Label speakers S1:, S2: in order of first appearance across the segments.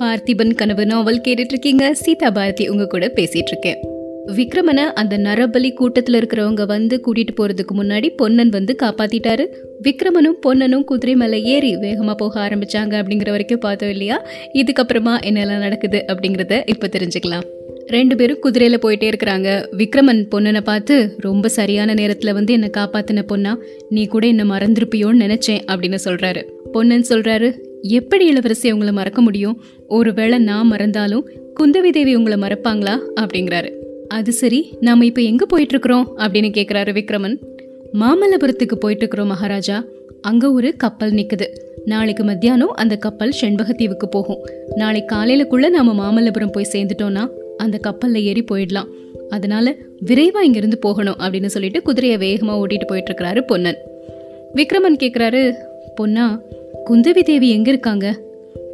S1: பார்த்திபன் கனவு நாவல் கேட்டுட்டு இருக்கீங்க சீதா பாரதி உங்க கூட பேசிட்டு இருக்கேன் விக்ரமனை அந்த நரபலி கூட்டத்தில் இருக்கிறவங்க வந்து கூட்டிட்டு போறதுக்கு முன்னாடி பொன்னன் வந்து காப்பாத்திட்டாரு. விக்ரமனும் பொன்னனும் குதிரை மேலே ஏறி வேகமாக போக ஆரம்பிச்சாங்க அப்படிங்கிற வரைக்கும் பார்த்தோம் இல்லையா? இதுக்கப்புறமா என்னெல்லாம் நடக்குது அப்படிங்கிறத இப்போ தெரிஞ்சுக்கலாம். ரெண்டு பேரும் குதிரையில் போயிட்டே இருக்கிறாங்க. விக்ரமன் பொன்னனை பார்த்து ரொம்ப சரியான நேரத்தில் வந்து என்னை காப்பாத்தின பொண்ணா நீ கூட என்னை மறந்துருப்பியோன்னு நினச்சேன் அப்படின்னு சொல்கிறாரு பொன்னன் சொல்கிறாரு எப்படி இளவரசி உங்களை மறக்க முடியும்? ஒருவேளை நான் மறந்தாலும் குந்தவி தேவி உங்களை மறப்பாங்களா? அப்படிங்கிறாரு. அது சரி நாம இப்ப எங்க போயிட்டு இருக்கிறோம் அப்படின்னு கேக்குறாரு விக்ரமன். மாமல்லபுரத்துக்கு போயிட்டு இருக்கிறோம் மகாராஜா. அங்க ஒரு கப்பல் நிக்குது. நாளைக்கு மத்தியானம் அந்த கப்பல் செண்பகத்தீவுக்கு போகும். நாளை காலையிலக்குள்ள நாம மாமல்லபுரம் போய் சேர்ந்துட்டோம்னா அந்த கப்பல்ல ஏறி போயிடலாம். அதனால விரைவா இங்கிருந்து போகணும் அப்படின்னு சொல்லிட்டு குதிரையை வேகமா ஓட்டிட்டு போயிட்டு இருக்கிறாரு பொன்னன். விக்ரமன் கேக்குறாரு பொன்னா குந்தவி தேவி எங்க இருக்காங்க?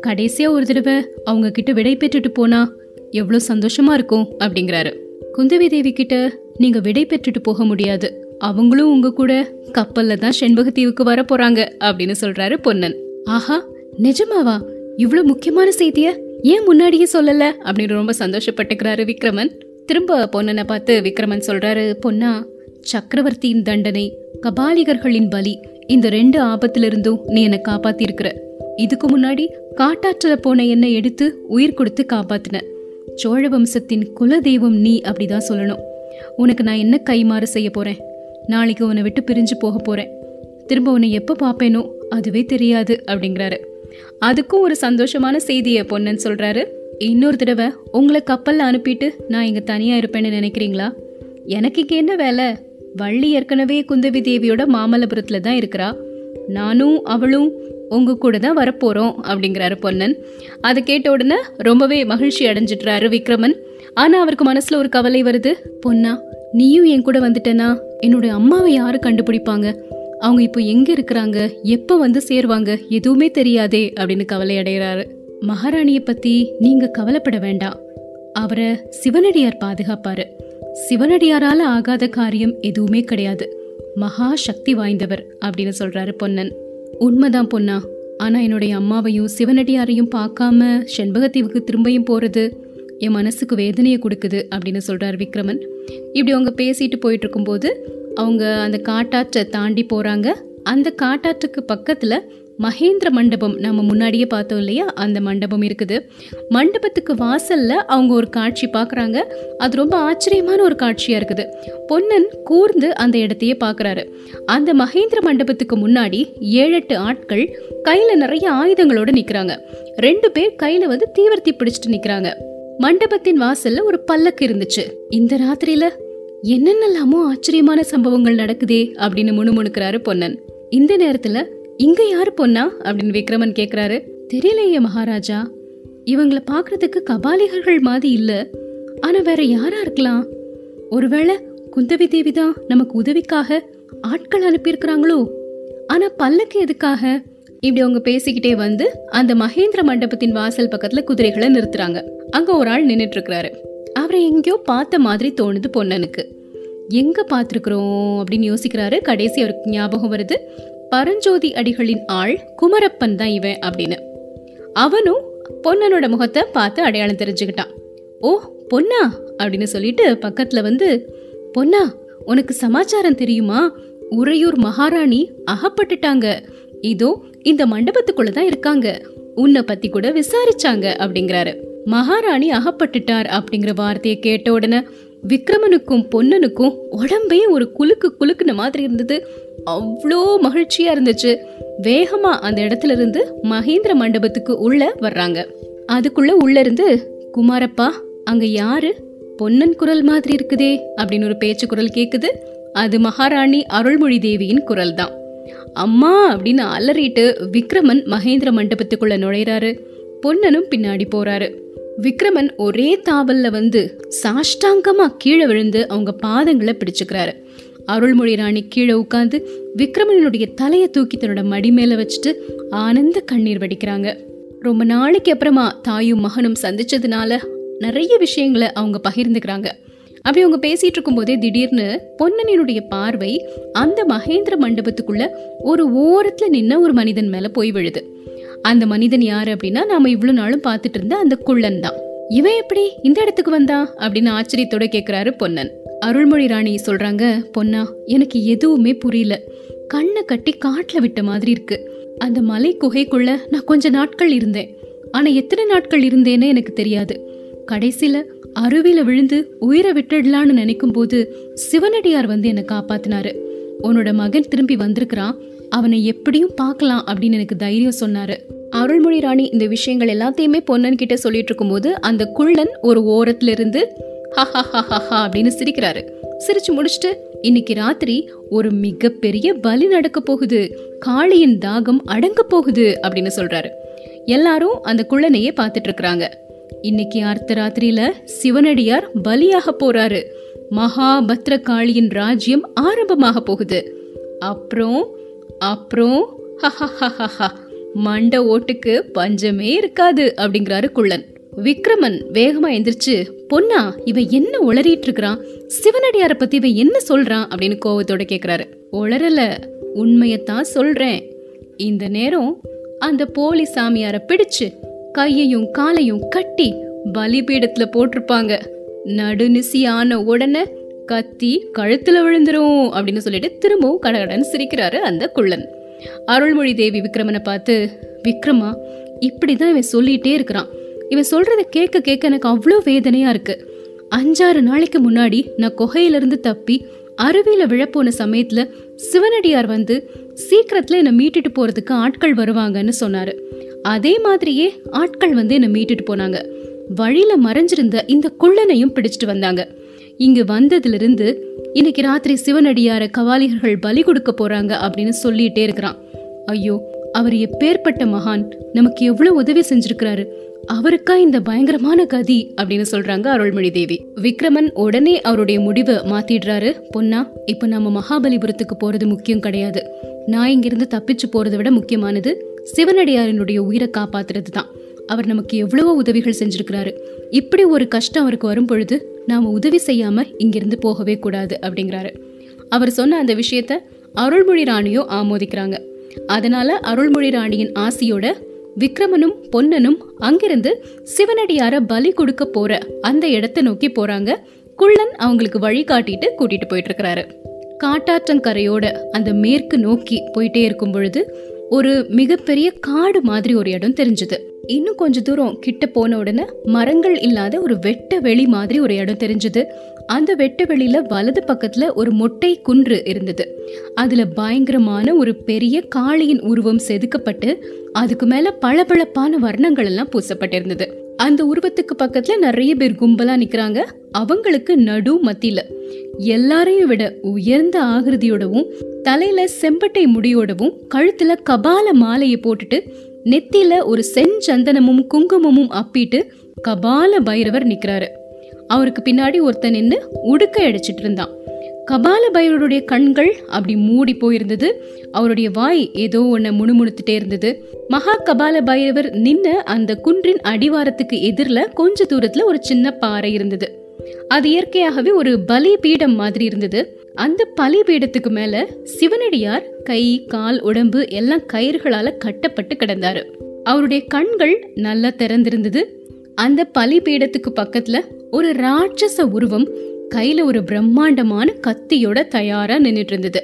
S1: கடைசியா ஒரு தடவை அவங்க கிட்ட விடை பெற்றுட்டு போனா எவ்வளவு சந்தோஷமா இருக்கும் அப்படிங்கிறாரு. குந்தவி தேவி கிட்ட நீங்க விடை பெற்றுட்டு போக முடியாது. அவங்களும் உங்க கூட கப்பல்ல தான் செண்பகத்தீவுக்கு வர போறாங்க அப்படின்னு சொல்றாரு பொன்னன். ஆஹா நிஜமாவா? இவ்வளவு முக்கியமான செய்திய ஏன் முன்னாடியே சொல்லல? அப்படின்னு ரொம்ப சந்தோஷப்பட்டுக்கிறாரு விக்ரமன். திரும்ப பொன்னனை பார்த்து விக்ரமன் சொல்றாரு பொன்னா சக்கரவர்த்தியின் தண்டனை கபாலிகர்களின் பலி இந்த ரெண்டு ஆபத்திலிருந்தும் நீ என்னை காப்பாத்திருக்கிற இதுக்கு முன்னாடி காட்டாற்றல போன என்னை எடுத்து உயிர் கொடுத்து காப்பாத்தின. சோழ வம்சத்தின் குலதெய்வம் நீ அப்படிதான் சொல்லணும். உனக்கு நான் என்ன கைமாறு செய்ய போறேன்? நாளைக்கு உன்னை விட்டு பிரிஞ்சு போக போறேன். திரும்ப உன்னை எப்போ பார்ப்பேனோ அதுவே தெரியாது அப்படிங்கிறாரு. அதுக்கும் ஒரு சந்தோஷமான செய்தியை பொன்னன் சொல்றாரு. இன்னொரு தடவை உங்களை கப்பலில் அனுப்பிட்டு நான் இங்கே தனியாக இருப்பேன்னு நினைக்கிறீங்களா? எனக்கு இங்கே என்ன வேலை? வள்ளி ஏற்கனவே குந்தவி தேவியோட மாமல்லபுரத்துல தான் இருக்கிறா. நானும் அவளும் உங்க கூட தான் வரப்போறோம் அப்படிங்கிறாரு பொன்னன். அதை கேட்ட உடனே ரொம்பவே மகிழ்ச்சி அடைஞ்சிட்றாரு விக்ரமன். ஆனா அவருக்கு மனசுல ஒரு கவலை வருது. பொன்னா நீயும் என் கூட வந்துட்டனா? என்னோட அம்மாவை யாரு கண்டுபிடிப்பாங்க? அவங்க இப்போ எங்க இருக்கிறாங்க? எப்ப வந்து சேருவாங்க? எதுவுமே தெரியாதே அப்படின்னு கவலை அடைகிறாரு மகாராணியை பத்தி நீங்க கவலைப்பட வேண்டாம். அவரை சிவனடியார் பாதுகாப்பாரு. சிவனடியாரால ஆகாத காரியம் எதுவுமே கிடையாது. மகா சக்தி வாய்ந்தவர் அப்படின்னு சொல்றாரு பொன்னன். உண்மைதான் பொன்னா. ஆனா என்னுடைய அம்மாவையும் சிவனடியாரையும் பார்க்காம செண்பகத்தீவுக்கு திரும்பியும் போறது என் மனசுக்கு வேதனையை கொடுக்குது அப்படின்னு சொல்றாரு விக்ரமன். இப்படி அவங்க பேசிட்டு போயிட்டு இருக்கும்போது அவங்க அந்த காட்டாற்றை தாண்டி போறாங்க. அந்த காட்டாற்றுக்கு பக்கத்துல மகேந்திர மண்டபம் நம்ம முன்னாடியே பார்த்தோம் இல்லையா? அந்த மண்டபம் இருக்குது. மண்டபத்துக்கு வாசல்ல அவங்க ஒரு காட்சி பார்க்குறாங்க அது ரொம்ப ஆச்சரியமான ஒரு காட்சியா இருக்குது. பொன்னன் கூர்ந்து அந்த இடத்தையே பார்க்குறாரு அந்த மகேந்திர மண்டபத்துக்கு முன்னாடி ஏழெட்டு ஆட்கள் கையில நிறைய ஆயுதங்களோட நிக்கிறாங்க. ரெண்டு பேர் கையில வந்து தீவர்த்தி பிடிச்சிட்டு நிக்கிறாங்க. மண்டபத்தின் வாசல்ல ஒரு பல்லக்கு இருந்துச்சு. இந்த ராத்திரியில என்னென்னலாமோ ஆச்சரியமான சம்பவங்கள் நடக்குதே அப்படின்னு முணுமுணுக்கிறாரு பொன்னன். இந்த நேரத்துல இங்க யாரு பொன்னா அப்படின்னு விக்ரமன் கேக்குறாரு. தெரியலையே மகாராஜா. இவங்கள பாக்குறதுக்கு கபாலிகர்கள் மாதிரி இல்ல. ஆனா வேற யாரா இருக்கலாம்? ஒருவேளை குந்தவி தேவி தான் நமக்கு உதவிக்காக ஆட்கள் அனுப்பியிருக்கிறாங்களோ? ஆனா பல்லக்கு எதுக்காக? இப்படி அவங்க பேசிக்கிட்டே வந்து அந்த மகேந்திர மண்டபத்தின் வாசல் பக்கத்துல குதிரைகளை நிறுத்துறாங்க. அங்க ஒரு ஆள் நின்றுட்டு இருக்கிறாரு அவரை எங்கேயோ பார்த்த மாதிரி தோணுது பொன்னனுக்கு எங்க பார்த்துருக்குறோம் அப்படின்னு யோசிக்கிறாரு. கடைசி அவருக்கு ஞாபகம் வருது. பரஞ்சோதி அடிகளின் ஆள் குமரப்பன் தான் இவன் அப்படின்னு. அவனும் பொன்னனோட முகத்தை பார்த்து அடையாளம் தெரிஞ்சுக்கிட்டான். ஓ பொன்னா? அப்படின்னு சொல்லிட்டு பக்கத்துல வந்து பொன்னா உனக்கு சமாச்சாரம் தெரியுமா? உறையூர் மகாராணி அகப்பட்டுட்டாங்க. இதோ இந்த மண்டபத்துக்குள்ள தான் இருக்காங்க. உன்னை பத்தி கூட விசாரிச்சாங்க அப்படிங்கிறாரு. மகாராணி அகப்பட்டுட்டார் அப்படிங்கிற வார்த்தையை கேட்ட உடனே விக்ரமனுக்கும் பொன்னனுக்கும் உடம்பே ஒரு குலுக்கு குலுக்குன மாதிரி இருந்தது. அவ்வளோ மகிழ்ச்சியா இருந்துச்சு. வேகமா அந்த இடத்துல இருந்து மகேந்திர மண்டபத்துக்கு உள்ள வர்றாங்க. அதுக்குள்ள உள்ள இருந்து குமாரப்பா அங்க யாரு? பொன்னன் குரல் மாதிரி இருக்குதே அப்படின்னு ஒரு பேச்சு குரல் கேக்குது. அது மகாராணி அருள்மொழி தேவியின் குரல் தான் அம்மா அப்படின்னு அலறிட்டு விக்ரமன் மகேந்திர மண்டபத்துக்குள்ள நுழையிறாரு. பொன்னனும் பின்னாடி போறாரு. விக்ரமன் ஒரே தாவல்ல வந்து சாஷ்டாங்கமா கீழே விழுந்து அவங்க பாதங்களை பிடிச்சுக்கிறாரு. அருள்மொழி ராணி கீழே உட்காந்து விக்ரமனுடைய தலையை தூக்கி தன்னோட மடி மேல வச்சுட்டு ஆனந்த கண்ணீர் வடிக்கிறாங்க. ரொம்ப நாளைக்கு அப்புறமா தாயும் மகனும் சந்திச்சதுனால நிறைய விஷயங்களை அவங்க பகிர்ந்துக்கிறாங்க. அப்படி அவங்க பேசிட்டு இருக்கும்போதே திடீர்னு பொன்னனினுடைய பார்வை அந்த மகேந்திர மண்டபத்துக்குள்ள ஒரு ஓரத்துல நின்ன ஒரு மனிதன் மேல போய் விழுது. அந்த மனிதன் யாரு அப்படின்னா நாம இவ்வளவு நாளும் பார்த்துட்டு இருந்த அந்த குள்ளன் தான். இவன் எப்படி இந்த இடத்துக்கு வந்தான் அப்படின்னு ஆச்சரியத்தோட கேக்குறாரு பொன்னன். அருள்மொழி ராணி சொல்றாங்க பொன்னா எனக்கு எதுவுமே புரியல. கண்ணை கட்டி காட்டுல விட்ட மாதிரி இருக்கு. அந்த மலை குகைக்குள்ள நான் கொஞ்ச நாட்கள் இருந்தேன். ஆனா எத்தனை நாட்கள் இருந்தேன்னு எனக்கு தெரியாது. கடைசியில அருவியில விழுந்து உயிரை விட்டுடலான்னு நினைக்கும் போது சிவனடியார் வந்து என்னை காப்பாத்தினாரு. உன்னோட மகன் திரும்பி வந்திருக்கிறான். அவனை எப்படியும் பார்க்கலாம் அப்படின்னு எனக்கு தைரியம் சொன்னாரு. அருள்மொழி ராணி இந்த விஷயங்கள் எல்லாத்தையுமே பொன்னன் கிட்ட சொல்லிட்டு இருக்கும்போது அந்த குள்ளன் ஒரு ஓரத்துல இருந்து ஹஹா அப்படின்னு சிரிக்கிறாரு. சிரிச்சு முடிச்சுட்டு இன்னைக்கு ராத்திரி ஒரு மிகப்பெரிய பலி நடக்க போகுது. காளியின் தாகம் அடங்க போகுது அப்படின்னு சொல்றாரு. எல்லாரும் அந்த குள்ளனையே பார்த்துட்டு இருக்கிறாங்க. இன்னைக்கு அர்த்த ராத்திரியில சிவனடியார் பலியாக போறாரு. மகாபத்ர காளியின் ராஜ்யம் ஆரம்பமாக போகுது. அப்புறம் அப்புறம் மண்ட ஓட்டுக்கு பஞ்சமே இருக்காது அப்படிங்கிறாரு குள்ளன். விக்ரமன் வேகமா எந்திரிச்சு பொன்னா இவன் என்ன உளறிட்டு இருக்கிறான் சிவனடியார பத்தி இவன் என்ன சொல்றான்? அப்படின்னு கோவத்தோட கேக்குறாரு. உளறல உண்மையத்தான் சொல்றேன். இந்த நேரம் அந்த போலி சாமியார பிடிச்சு கையையும் காலையும் கட்டி பலிபீடத்துல போட்டிருப்பாங்க. நடுநிசியான உடனே கத்தி கழுத்துல விழுந்துரும் அப்படின்னு சொல்லிட்டு திரும்பவும் கடகடன்னு சிரிக்கிறாரு அந்த குள்ளன். அருள்மொழி தேவி விக்ரமனை பார்த்து விக்ரமா இப்படிதான் இவன் சொல்லிட்டே இருக்கிறான். இவன் சொல்றத கேட்க கேட்க எனக்கு அவ்வளோ வேதனையா இருக்கு. அஞ்சாறு நாளைக்கு முன்னாடி நான் குகையிலிருந்து தப்பி அருவியில விழப்போன சமயத்துல சிவனடியார் வந்து சீக்கிரத்துல என்னை மீட்டுட்டு போறதுக்கு ஆட்கள் வருவாங்கன்னு சொன்னாரு. அதே மாதிரியே ஆட்கள் வந்து என்னை மீட்டுட்டு போனாங்க. வழியில மறைஞ்சிருந்த இந்த குள்ளனையும் பிடிச்சிட்டு வந்தாங்க. இங்கு வந்ததுல இருந்து இன்னைக்கு ராத்திரி சிவனடியார கவாலிகர்கள் பலி கொடுக்க போறாங்க அப்படின்னு சொல்லிட்டே இருக்கிறான். ஐயோ அவர் எப்பேற்பட்ட மகான். நமக்கு எவ்வளவு உதவி செஞ்சிருக்கிறாரு. அவருக்கா இந்த பயங்கரமான கதி அப்படின்னு சொல்றாங்க அருள்மொழி தேவி. விக்ரமன் உடனே அவருடைய முடிவை மாத்திடுறாரு. பொன்னா இப்ப நம்ம மகாபலிபுரத்துக்கு போறது முக்கியம் கிடையாது. நான் இங்கிருந்து தப்பிச்சு போறதை விட முக்கியமானது சிவனடியாரினுடைய உயிரை காப்பாத்துறது தான் அவர் நமக்கு எவ்வளவோ உதவிகள் செஞ்சிருக்கிறாரு. இப்படி ஒரு கஷ்டம் அவருக்கு வரும் பொழுது நாம் உதவி செய்யாம இங்கிருந்து போகவே கூடாது அப்படிங்கிறாரு. அவர் சொன்ன அந்த விஷயத்த அருள்மொழி ராணியோ ஆமோதிக்கிறாங்க. அதனால அருள்மொழி ராணியின் ஆசியோட விக்ரமனும் பொன்னனும் அங்கிருந்து சிவனடியார பலி கொடுக்க போற அந்த இடத்தை நோக்கி போறாங்க. குள்ளன் அவங்களுக்கு வழி காட்டிட்டு கூட்டிட்டு போயிட்டு இருக்கிறாரு. காட்டாற்றங்கரையோட அந்த மேற்கு நோக்கி போயிட்டே இருக்கும் பொழுது ஒரு மிகப்பெரிய காடு மாதிரி ஒரு இடம் தெரிஞ்சது. இன்னும் கொஞ்ச தூரம் கிட்ட போன உடனே மரங்கள் இல்லாத ஒரு வெட்ட வெளி மாதிரி ஒரு இடம் தெரிஞ்சது. அந்த வெட்ட வெளியில வலது பக்கத்துல ஒரு மொட்டை குன்று இருந்தது. அதுல பயங்கரமான ஒரு பெரிய காளியின் உருவம் செதுக்கப்பட்டு அதுக்கு மேல பளபளப்பான வர்ணங்கள் எல்லாம் பூசப்பட்டிருந்தது. அந்த உருவத்துக்கு பக்கத்துல நிறைய பேர் கும்பலா நிக்கிறாங்க. அவங்களுக்கு நடு மத்தியில எல்லாரையும் விட உயர்ந்த ஆகிருதியோடவும் தலையில செம்பட்டை முடியோடவும் கழுத்துல கபால மாலையை போட்டுட்டு நெத்தியில ஒரு செஞ்சந்தனமும் குங்குமமும் அப்பிட்டு கபால பைரவர் நிக்கிறாரு. அவருக்கு பின்னாடி ஒருத்தன் நின்று உடுக்கை அடிச்சிட்டு இருந்தான். கபால பைரவருடைய கண்கள் அப்படி மூடி போயிருந்தது. அவருடைய வாய் ஏதோ ஒன்ன முணுமுணுத்துட்டே இருந்தது. மகா கபால பைரவர் நின்ன அந்த குன்றின் அடிவாரத்துக்கு எதிரில் கொஞ்ச தூரத்துல ஒரு சின்ன பாறை இருந்தது. அது இயற்கையாகவே ஒரு பலி பீடம் மாதிரி இருந்தது. அந்த பலி பீடத்துக்கு மேல சிவனடியார் கை கால் உடம்பு எல்லாம் கயிறுகளால கட்டப்பட்டு கிடந்தாரு. அவருடைய கண்கள் நல்லா திறந்திருந்தது. அந்த பலி பீடத்துக்கு பக்கத்துல ஒரு ராட்சச உருவம் கையில ஒரு பிரம்மாண்டமான கத்தியோட தயாரா நின்றுட்டு இருந்தது.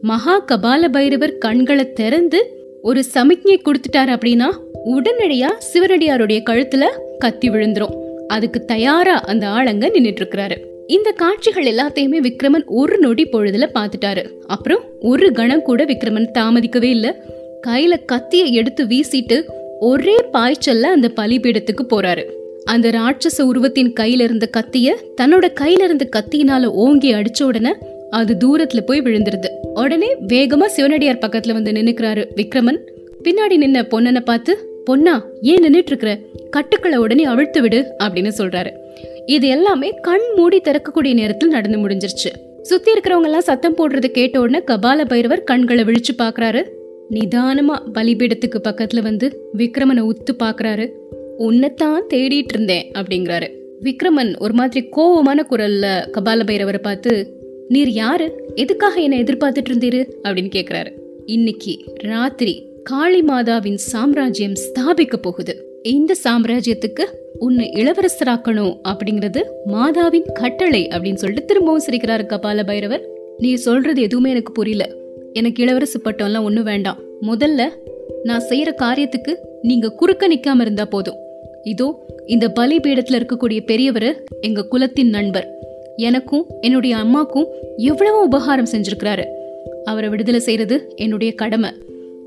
S1: மகா கபால பைரவர் கண்களை திறந்து ஒரு சமிக்ஞை கொடுத்துட்டாரு அப்படின்னா உடனடியா சிவனடியாருடைய கழுத்துல கத்தி விழுந்துரும். அதுக்கு தயாரா அந்த ஆளங்க நின்றுட்டு இருக்கிறாரு. இந்த காட்சிகள் எல்லாத்தையுமே விக்ரமன் ஒரு நொடி பொழுதுல பாத்துட்டாரு அப்புறம் ஒரு கணம் கூட விக்ரமன் தாமதிக்கவே இல்ல. கையில கத்திய எடுத்து வீசிட்டு ஒரே பாய்ச்சல்ல அந்த பலிபீடத்துக்கு போறாரு. அந்த ராட்சச உருவத்தின் கையில இருந்த கத்திய தன்னோட கையில இருந்த கத்தியினால ஓங்கி அடிச்ச உடனே அது தூரத்துல போய் விழுந்துருது. உடனே வேகமா சிவனடியார் பக்கத்துல வந்து நின்னுக்கிறாரு விக்ரமன். பின்னாடி நின்ன பொண்ணனை பார்த்து பொன்னா ஏன் நின்னுட்டு இருக்கிற கட்டுக்களை உடனே அவிழ்த்து விடு அப்படின்னு சொல்றாரு. இது எல்லாமே கண் மூடி திறக்கக்கூடிய நேரத்தில் நடந்து முடிஞ்சிருச்சு. சுத்தி இருக்கிறவங்க எல்லாம் சத்தம் போடுறது கேட்ட உடனே கபால பைரவர் கண்களை விழிச்சு பாக்குறாரு. நிதானமா பலிபீடத்துக்கு பக்கத்துல வந்து விக்ரமனை உத்து பாக்குறாரு. உன்னைத்தான் தேடிட்டு இருந்தேன் அப்படிங்கிறாரு. விக்ரமன் ஒரு மாதிரி கோவமான குரல்ல கபால பைரவரை பார்த்து நீர் யாரு? எதுக்காக என்னை எதிர்பார்த்துட்டு இருந்தீரு அப்படின்னு கேக்குறாரு. இன்னைக்கு ராத்திரி காளி மாதாவின் சாம்ராஜ்யம் ஸ்தாபிக்க போகுது. இந்த சாம்ராஜ்யத்துக்கு உன்னை இளவரசராக்கணும் அப்படிங்கிறது மாதாவின் கட்டளை அப்படின்னு சொல்லிட்டு திரும்பவும் சிரிக்கிறாரு கபால பைரவர். நீ சொல்றது எதுவுமே எனக்கு புரியல. எனக்கு இளவரசு பட்டம்லாம் ஒன்றும் வேண்டாம். முதல்ல நான் செய்யற காரியத்துக்கு நீங்க குறுக்க நிக்காம இருந்தா போதும். இதோ இந்த பலிபீடத்துல இருக்கக்கூடிய பெரியவர் எங்க குலத்தின் நண்பர். எனக்கும் என்னுடைய அம்மாக்கும் எவ்வளவோ உபகாரம் செஞ்சிருக்கிறாரு. அவரை விடுதலை செய்யறது என்னுடைய கடமை.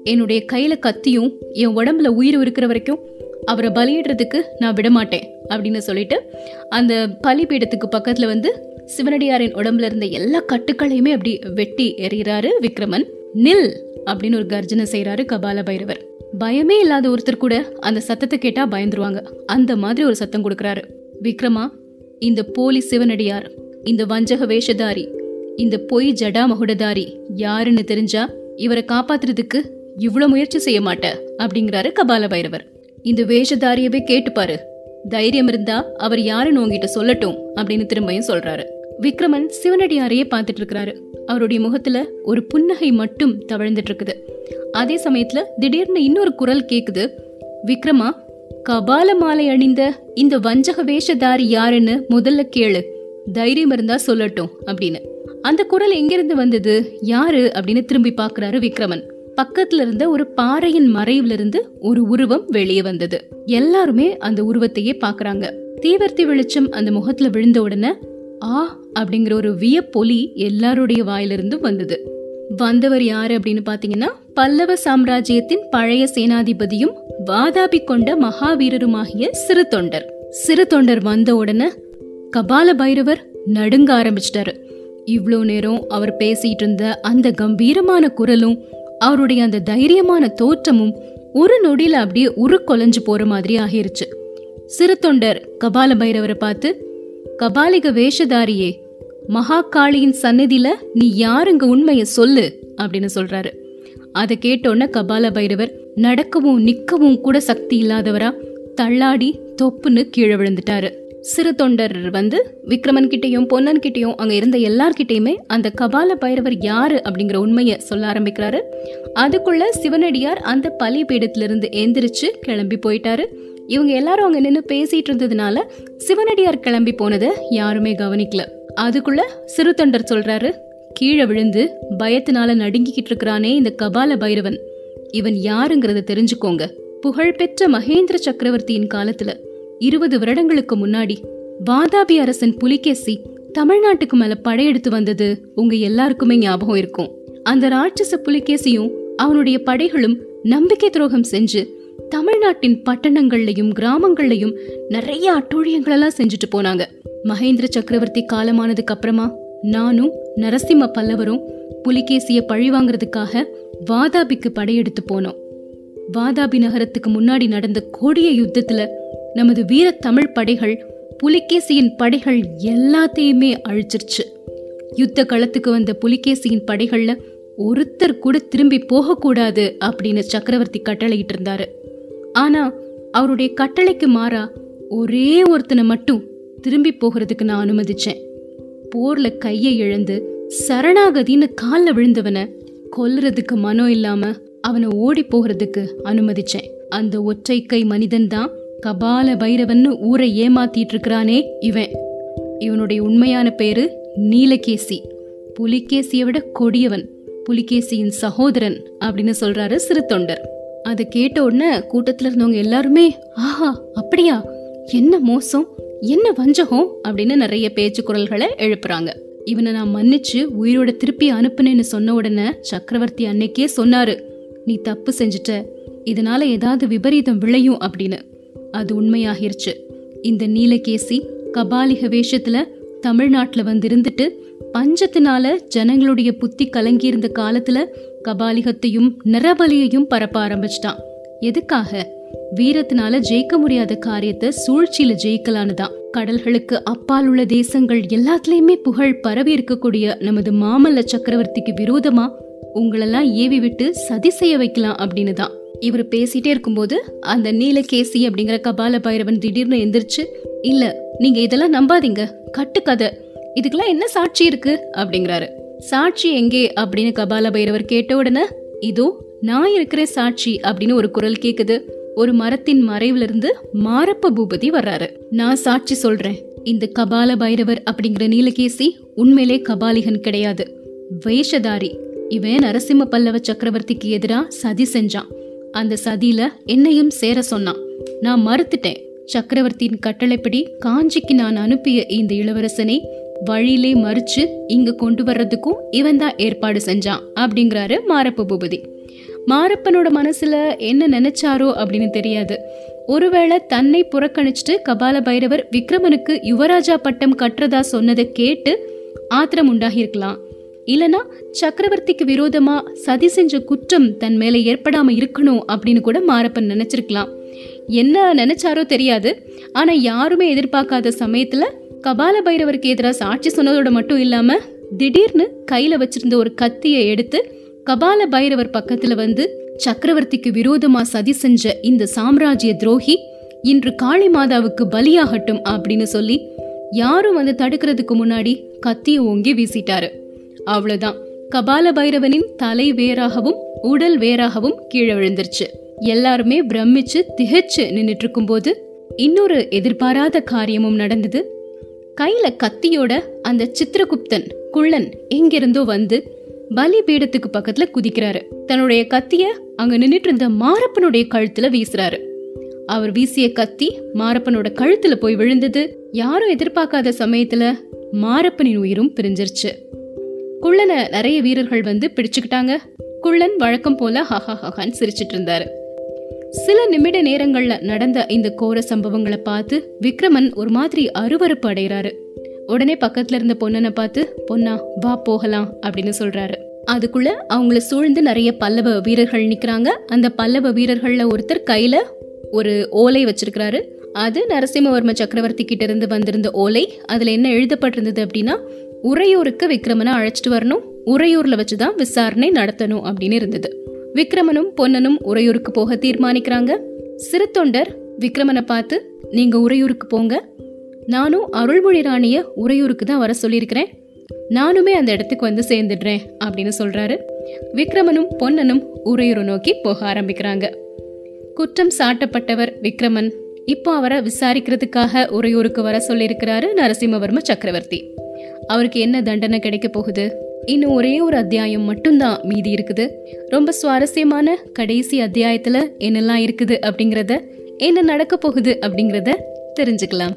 S1: என்னுடைய கையில கத்தியும் என் உடம்புல உயிர் இருக்கிற வரைக்கும் அவரை பலியிடுறதுக்கு நான் விடமாட்டேன் அப்படின்னு சொல்லிட்டு அந்த பலிபீடத்துக்கு பக்கத்துல வந்து சிவனடியாரின் உடம்புல இருந்த எல்லா கட்டுக்களையுமே அப்படி வெட்டி எறிகிறாரு விக்ரமன். நில் அப்படின்னு ஒரு கர்ஜனை செய்கிறாரு கபால பைரவர் பயமே இல்லாத ஒருத்தர் கூட அந்த சத்தத்தை கேட்டா பயந்துருவாங்க. அந்த மாதிரி ஒரு சத்தம் கொடுக்கறாரு. விக்ரமா இந்த போலி சிவனடியார் இந்த வஞ்சக வேஷதாரி இந்த பொய் ஜடா மகுடதாரி யாருன்னு தெரிஞ்சா இவரை காப்பாத்துறதுக்கு இவ்வளவு முயற்சி செய்ய மாட்டேன் அப்படிங்கிறாரு கபால பைரவர் இந்த வேஷதாரியவே கேட்டுப்பாரு. தைரியம் இருந்தா அவர் யாருன்னு உங்ககிட்ட சொல்லட்டும் அப்படின்னு திரும்பியும் சொல்றாரு. விக்ரமன் சிவனடியாரையே பார்த்துட்டு இருக்கிறாரு அவருடைய முகத்துல ஒரு புன்னகை மட்டும் தவழ்ந்துட்டு இருக்குது அதே சமயத்துல திடீர்னு இன்னொரு குரல் கேக்குது. விக்ரமா கபால மாலை அணிந்த இந்த வஞ்சக வேஷதாரி யாருன்னு முதல்ல கேளு. தைரியம் இருந்தா சொல்லட்டும் அப்படின்னு. அந்த குரல் எங்கிருந்து வந்தது யாரு அப்படின்னு திரும்பி பார்க்கறாரு விக்ரமன். பக்கத்துல இருந்த ஒரு பாறையின் மறைவுல இருந்து ஒரு உருவம் வெளியே வந்தது. எல்லாருமே அந்த உருவத்தையே பாக்குறாங்க. தீவர்த்தி வெளிச்சம் அந்த முகத்துல விழுந்த உடனே ஆ அப்படிங்கிற ஒரு வியப்பொலி எல்லாருடைய வாயிலிருந்து வந்தது. வந்தவர் யாரு அப்படின்னு பாத்தீங்கன்னா பல்லவ சாம்ராஜ்யத்தின் பழைய சேனாதிபதியும் வாதாபி கொண்ட மகாவீரருமாகிய சிறு தொண்டர் சிறு தொண்டர் வந்த உடனே கபால பைரவர் நடுங்க ஆரம்பிச்சிட்டாரு. இவ்வளோ நேரம் அவர் பேசிட்டு இருந்த அந்த கம்பீரமான குரலும் அவருடைய அந்த தைரியமான தோற்றமும் ஒரு நொடியில அப்படியே உரு கொலைஞ்சு போற மாதிரி ஆகிருச்சு. சிறு தொண்டர் கபால பைரவரை பார்த்து கபாலிக வேஷதாரியே மகாகாளியின் சன்னதியில நீ யாருங்க உண்மைய சொல்லு அப்படின்னு சொல்றாரு. அதை கேட்டோன்ன கபால பைரவர் நடக்கவும் நிக்கவும் கூட சக்தி இல்லாதவரா தள்ளாடி தொப்புன்னு கீழே விழுந்துட்டாரு. சிறு தொண்டர் வந்து விக்ரமன் கிட்டேயும் பொன்னன் கிட்டயும் அங்க இருந்த எல்லார்கிட்டயுமே அந்த கபால பைரவர் யாரு அப்படிங்கிற உண்மையை சொல்ல ஆரம்பிக்கிறாரு. அதுக்குள்ள சிவனடியார் அந்த பலிபீடத்திலிருந்து எந்திரிச்சு கிளம்பி போயிட்டாரு. இவங்க எல்லாரும் அங்க நின்று பேசிட்டு இருந்ததுனால சிவனடியார் கிளம்பி போனதை யாருமே கவனிக்கல. அதுக்குள்ள சிறுத்தொண்டர் சொல்றாரு கீழே விழுந்து பயத்தினால நடுங்கிக்கிட்டு இருக்கிறானே இந்த கபால பைரவன். இவன் யாருங்கிறத தெரிஞ்சுக்கோங்க. புகழ்பெற்ற மகேந்திர சக்கரவர்த்தியின் காலத்துல இருபது வருடங்களுக்கு முன்னாடி வாதாபி அரசன் புலிகேசி தமிழ்நாட்டுக்கு மேல படையெடுத்து வந்தது உங்க எல்லாருக்குமே ஞாபகம் இருக்கும். அந்த ராட்சச புலிகேசியும் அவனுடைய படைகளும் நம்பிக்கை துரோகம் செஞ்சு தமிழ்நாட்டின் பட்டணங்கள்லையும் கிராமங்கள்லையும் நிறைய அட்டூழியங்களெல்லாம் செஞ்சுட்டு போனாங்க. மகேந்திர சக்கரவர்த்தி காலமானதுக்கு அப்புறமா நானும் நரசிம்ம பல்லவரும் புலிகேசிய பழி வாங்குறதுக்காக வாதாபிக்கு படையெடுத்து போனோம். வாதாபி நகரத்துக்கு முன்னாடி நடந்த கொடிய யுத்தத்துல நமது வீர தமிழ் படைகள் புலிகேசியின் படைகள் எல்லாத்தையுமே அழிச்சிருச்சு. யுத்த களத்துக்கு வந்த புலிகேசியின் படைகள்ல ஒருத்தர் கூட திரும்பி போகக்கூடாது அப்படின்னு சக்கரவர்த்தி கட்டளையிட்டு இருந்தாரு ஆனா அவருடைய கட்டளைக்கு மாறா ஒரே ஒருத்தனை மட்டும் திரும்பி போகிறதுக்கு நான் அனுமதிச்சேன். போர்ல கையை இழந்து சரணாகதின்னு காலில் விழுந்தவனை கொல்றதுக்கு மனம் இல்லாம அவனை ஓடி போகிறதுக்கு அனுமதிச்சேன். அந்த ஒற்றை கை மனிதன் தான் கபால பைரவன்னு ஊரை ஏமாத்திட்டு இருக்கிறானே இவன். இவனுடைய உண்மையான பேரு நீலகேசி. புலிகேசியை விட கொடியவன். புலிகேசியின் சகோதரன் அப்படின்னு சொல்றாரு சிறு தொண்டர் அதை கேட்ட உடனே கூட்டத்தில் இருந்தவங்க எல்லாருமே ஆஹா அப்படியா? என்ன மோசம்? என்ன வஞ்சகம்? அப்படின்னு நிறைய பேச்சு குரல்களை எழுப்புறாங்க. இவனை நான் மன்னிச்சு உயிரோட திருப்பி அனுப்புனேன்னு சொன்ன உடனே சக்கரவர்த்தி அன்னைக்கே சொன்னாரு நீ தப்பு செஞ்சுட்ட. இதனால ஏதாவது விபரீதம் விளையும் அப்படின்னு. அது உண்மையாகிருச்சு. இந்த நீலகேசி கபாலிக வேஷத்துல தமிழ்நாட்டில் வந்து இருந்துட்டு பஞ்சத்தினால ஜனங்களுடைய புத்தி கலங்கியிருந்த காலத்துல கபாலிகத்தையும் நிறபலியையும் பரப்ப ஆரம்பிச்சிட்டான். எதுக்காக? வீரத்தினால ஜெயிக்க முடியாத காரியத்தை சூழ்ச்சியில ஜெயிக்கலான்னுதான். கடல்களுக்கு அப்பால் உள்ள தேசங்கள் எல்லாத்துலயுமே புகழ் பரவி இருக்கக்கூடிய நமது மாமல்ல சக்கரவர்த்திக்கு விரோதமா உங்களெல்லாம் ஏவி விட்டு சதி செய்ய வைக்கலாம் அப்படின்னு தான் இவர் பேசிட்டே இருக்கும்போது அந்த நீலகேசி அப்படிங்கிற கபால பைரவன் திடீர்னு எந்திரிச்சு இல்ல நீங்க இதெல்லாம் நம்பாதீங்க. கட்டுக்கதை. இதுக்கெல்லாம் என்ன சாட்சி இருக்கு? அப்படிங்கிறாரு. சாட்சி எங்கே? அப்படின்னு கபால பைரவர் கேட்ட உடனே இதோ நான் இருக்கிற சாட்சி அப்படின்னு ஒரு குரல் கேக்குது. ஒரு மரத்தின் மறைவுல இருந்து மாரப்ப பூபதி வர்றாரு. நான் சாட்சி சொல்றேன். இந்த கபால பைரவர் அப்படிங்கிற நீலகேசி உண்மையிலே கபாலிகன் கிடையாது. வேஷதாரி. இவன் நரசிம்ம பல்லவ சக்கரவர்த்திக்கு எதிராக சதி செஞ்சான். அந்த சதியில என்னையும் சேர சொன்னான். நான் மறுத்துட்டேன். சக்கரவர்த்தியின் கட்டளைப்படி காஞ்சிக்கு நான் அனுப்பிய இந்த இளவரசனை வழியிலே மறிச்சு இங்க கொண்டு வர்றதுக்கும் இவன் தான் ஏற்பாடு செஞ்சான் அப்படிங்கிறாரு மாரப்ப பூபதி. மாரப்பனோட மனசுல என்ன நினைச்சாரோ அப்படின்னு தெரியாது. ஒருவேளை தன்னை புறக்கணிச்சுட்டு கபால பைரவர் விக்ரமனுக்கு யுவராஜா பட்டம் கட்டுறதா சொன்னதை கேட்டு ஆத்திரம் உண்டாகியிருக்கலாம். இல்லனா சக்கரவர்த்திக்கு விரோதமா சதி செஞ்ச குற்றம் தன் மேல ஏற்படாம இருக்கணும் அப்படின்னு கூட மாரப்பன் நினைச்சிருக்கலாம். என்ன நினைச்சாரோ தெரியாது. ஆனா யாருமே எதிர்பார்க்காத சமயத்துல கபால பைரவருக்கு எதிராக சாட்சி சொன்னதோட மட்டும் இல்லாம திடீர்னு கையில வச்சிருந்த ஒரு கத்தியை எடுத்து கபால பைரவர் பக்கத்துல வந்து சக்கரவர்த்திக்கு விரோதமா சதி செஞ்ச இந்த சாம்ராஜ்ய துரோகி இன்று காளி மாதாவுக்கு பலியாகட்டும் அப்படின்னு சொல்லி யாரும் வந்து தடுக்கிறதுக்கு முன்னாடி கத்தியை ஓங்கி வீசிட்டாரு. அவ்வளவுதான். கபால பைரவனின் தலை வேறாகவும் உடல் வேறாகவும் கீழே விழுந்துருச்சு. எல்லாருமே பிரமிச்சு திகைச்சு நின்னுட்டு இருக்கும்போது இன்னொரு எதிர்பாராத காரியமும் நடந்தது. கையில கத்தியோட அந்த சித்திரகுப்தன் குள்ளன் எங்கிருந்தோ வந்து பலி பீடத்துக்கு பக்கத்துல குதிக்கிறாரு. தன்னுடைய கத்திய அங்க நின்னுட்டு இருந்த மாரப்பனுடைய கழுத்துல வீசுறாரு. அவர் வீசிய கத்தி மாரப்பனோட கழுத்துல போய் விழுந்தது யாரும் எதிர்பார்க்காத சமயத்துல மாரப்பனின் உயிரும் பிரிஞ்சிருச்சு. குள்ளனை நிறைய வீரர்கள் வந்து பிடிச்சுக்கிட்டாங்க. குள்ளன் வழக்கம் போல ஹஹா ஹஹான்னு சிரிச்சிட்டு இருந்தாரு. சில நிமிட நேரங்கள்ல நடந்த இந்த கோர சம்பவங்களை பார்த்து விக்ரமன் ஒரு மாதிரி அருவருப்பு அடைகிறாரு. உடனே பக்கத்துல இருந்த பொண்ணனை பார்த்து பொன்னா வா போகலாம் அப்படின்னு சொல்றாரு. அதுக்குள்ள அவங்கள சூழ்ந்து நிறைய பல்லவ வீரர்கள் நிக்கிறாங்க. அந்த பல்லவ வீரர்கள்ல ஒருத்தர் கையில ஒரு ஓலை வச்சிருக்கிறாரு. அது நரசிம்மவர்ம சக்கரவர்த்தி கிட்ட இருந்து வந்திருந்த ஓலை. அதுல என்ன எழுதப்பட்டிருந்தது அப்படின்னா உறையூருக்கு விக்ரமனை அழைச்சிட்டு வரணும். உறையூர்ல வச்சுதான் விசாரணை நடத்தணும் அப்படின்னு இருந்தது. விக்ரமனும் பொன்னனும் உறையூருக்கு போக தீர்மானிக்கிறாங்க. சிறு தொண்டர் விக்ரமனை பார்த்து நீங்க உறையூருக்கு போங்க. நானும் அருள்மொழி ராணிய உறையூருக்கு தான் வர சொல்லியிருக்கிறேன். நானுமே அந்த இடத்துக்கு வந்து சேர்ந்துடுறேன் அப்படின்னு சொல்றாரு. விக்ரமனும் பொன்னனும் உறையூரை நோக்கி போக ஆரம்பிக்கிறாங்க. குற்றம் சாட்டப்பட்டவர் விக்ரமன் இப்போ அவரை விசாரிக்கிறதுக்காக உறையூருக்கு வர சொல்லியிருக்கிறாரு நரசிம்மவர்ம சக்கரவர்த்தி. அவருக்கு என்ன தண்டனை கிடைக்க போகுது? இன்னும் ஒரே ஒரு அத்தியாயம் மட்டும்தான் மீதி இருக்குது. ரொம்ப சுவாரஸ்யமான கடைசி அத்தியாயத்துல என்னெல்லாம் இருக்குது அப்படிங்கறத என்ன நடக்க போகுது அப்படிங்கறத தெரிஞ்சுக்கலாம்.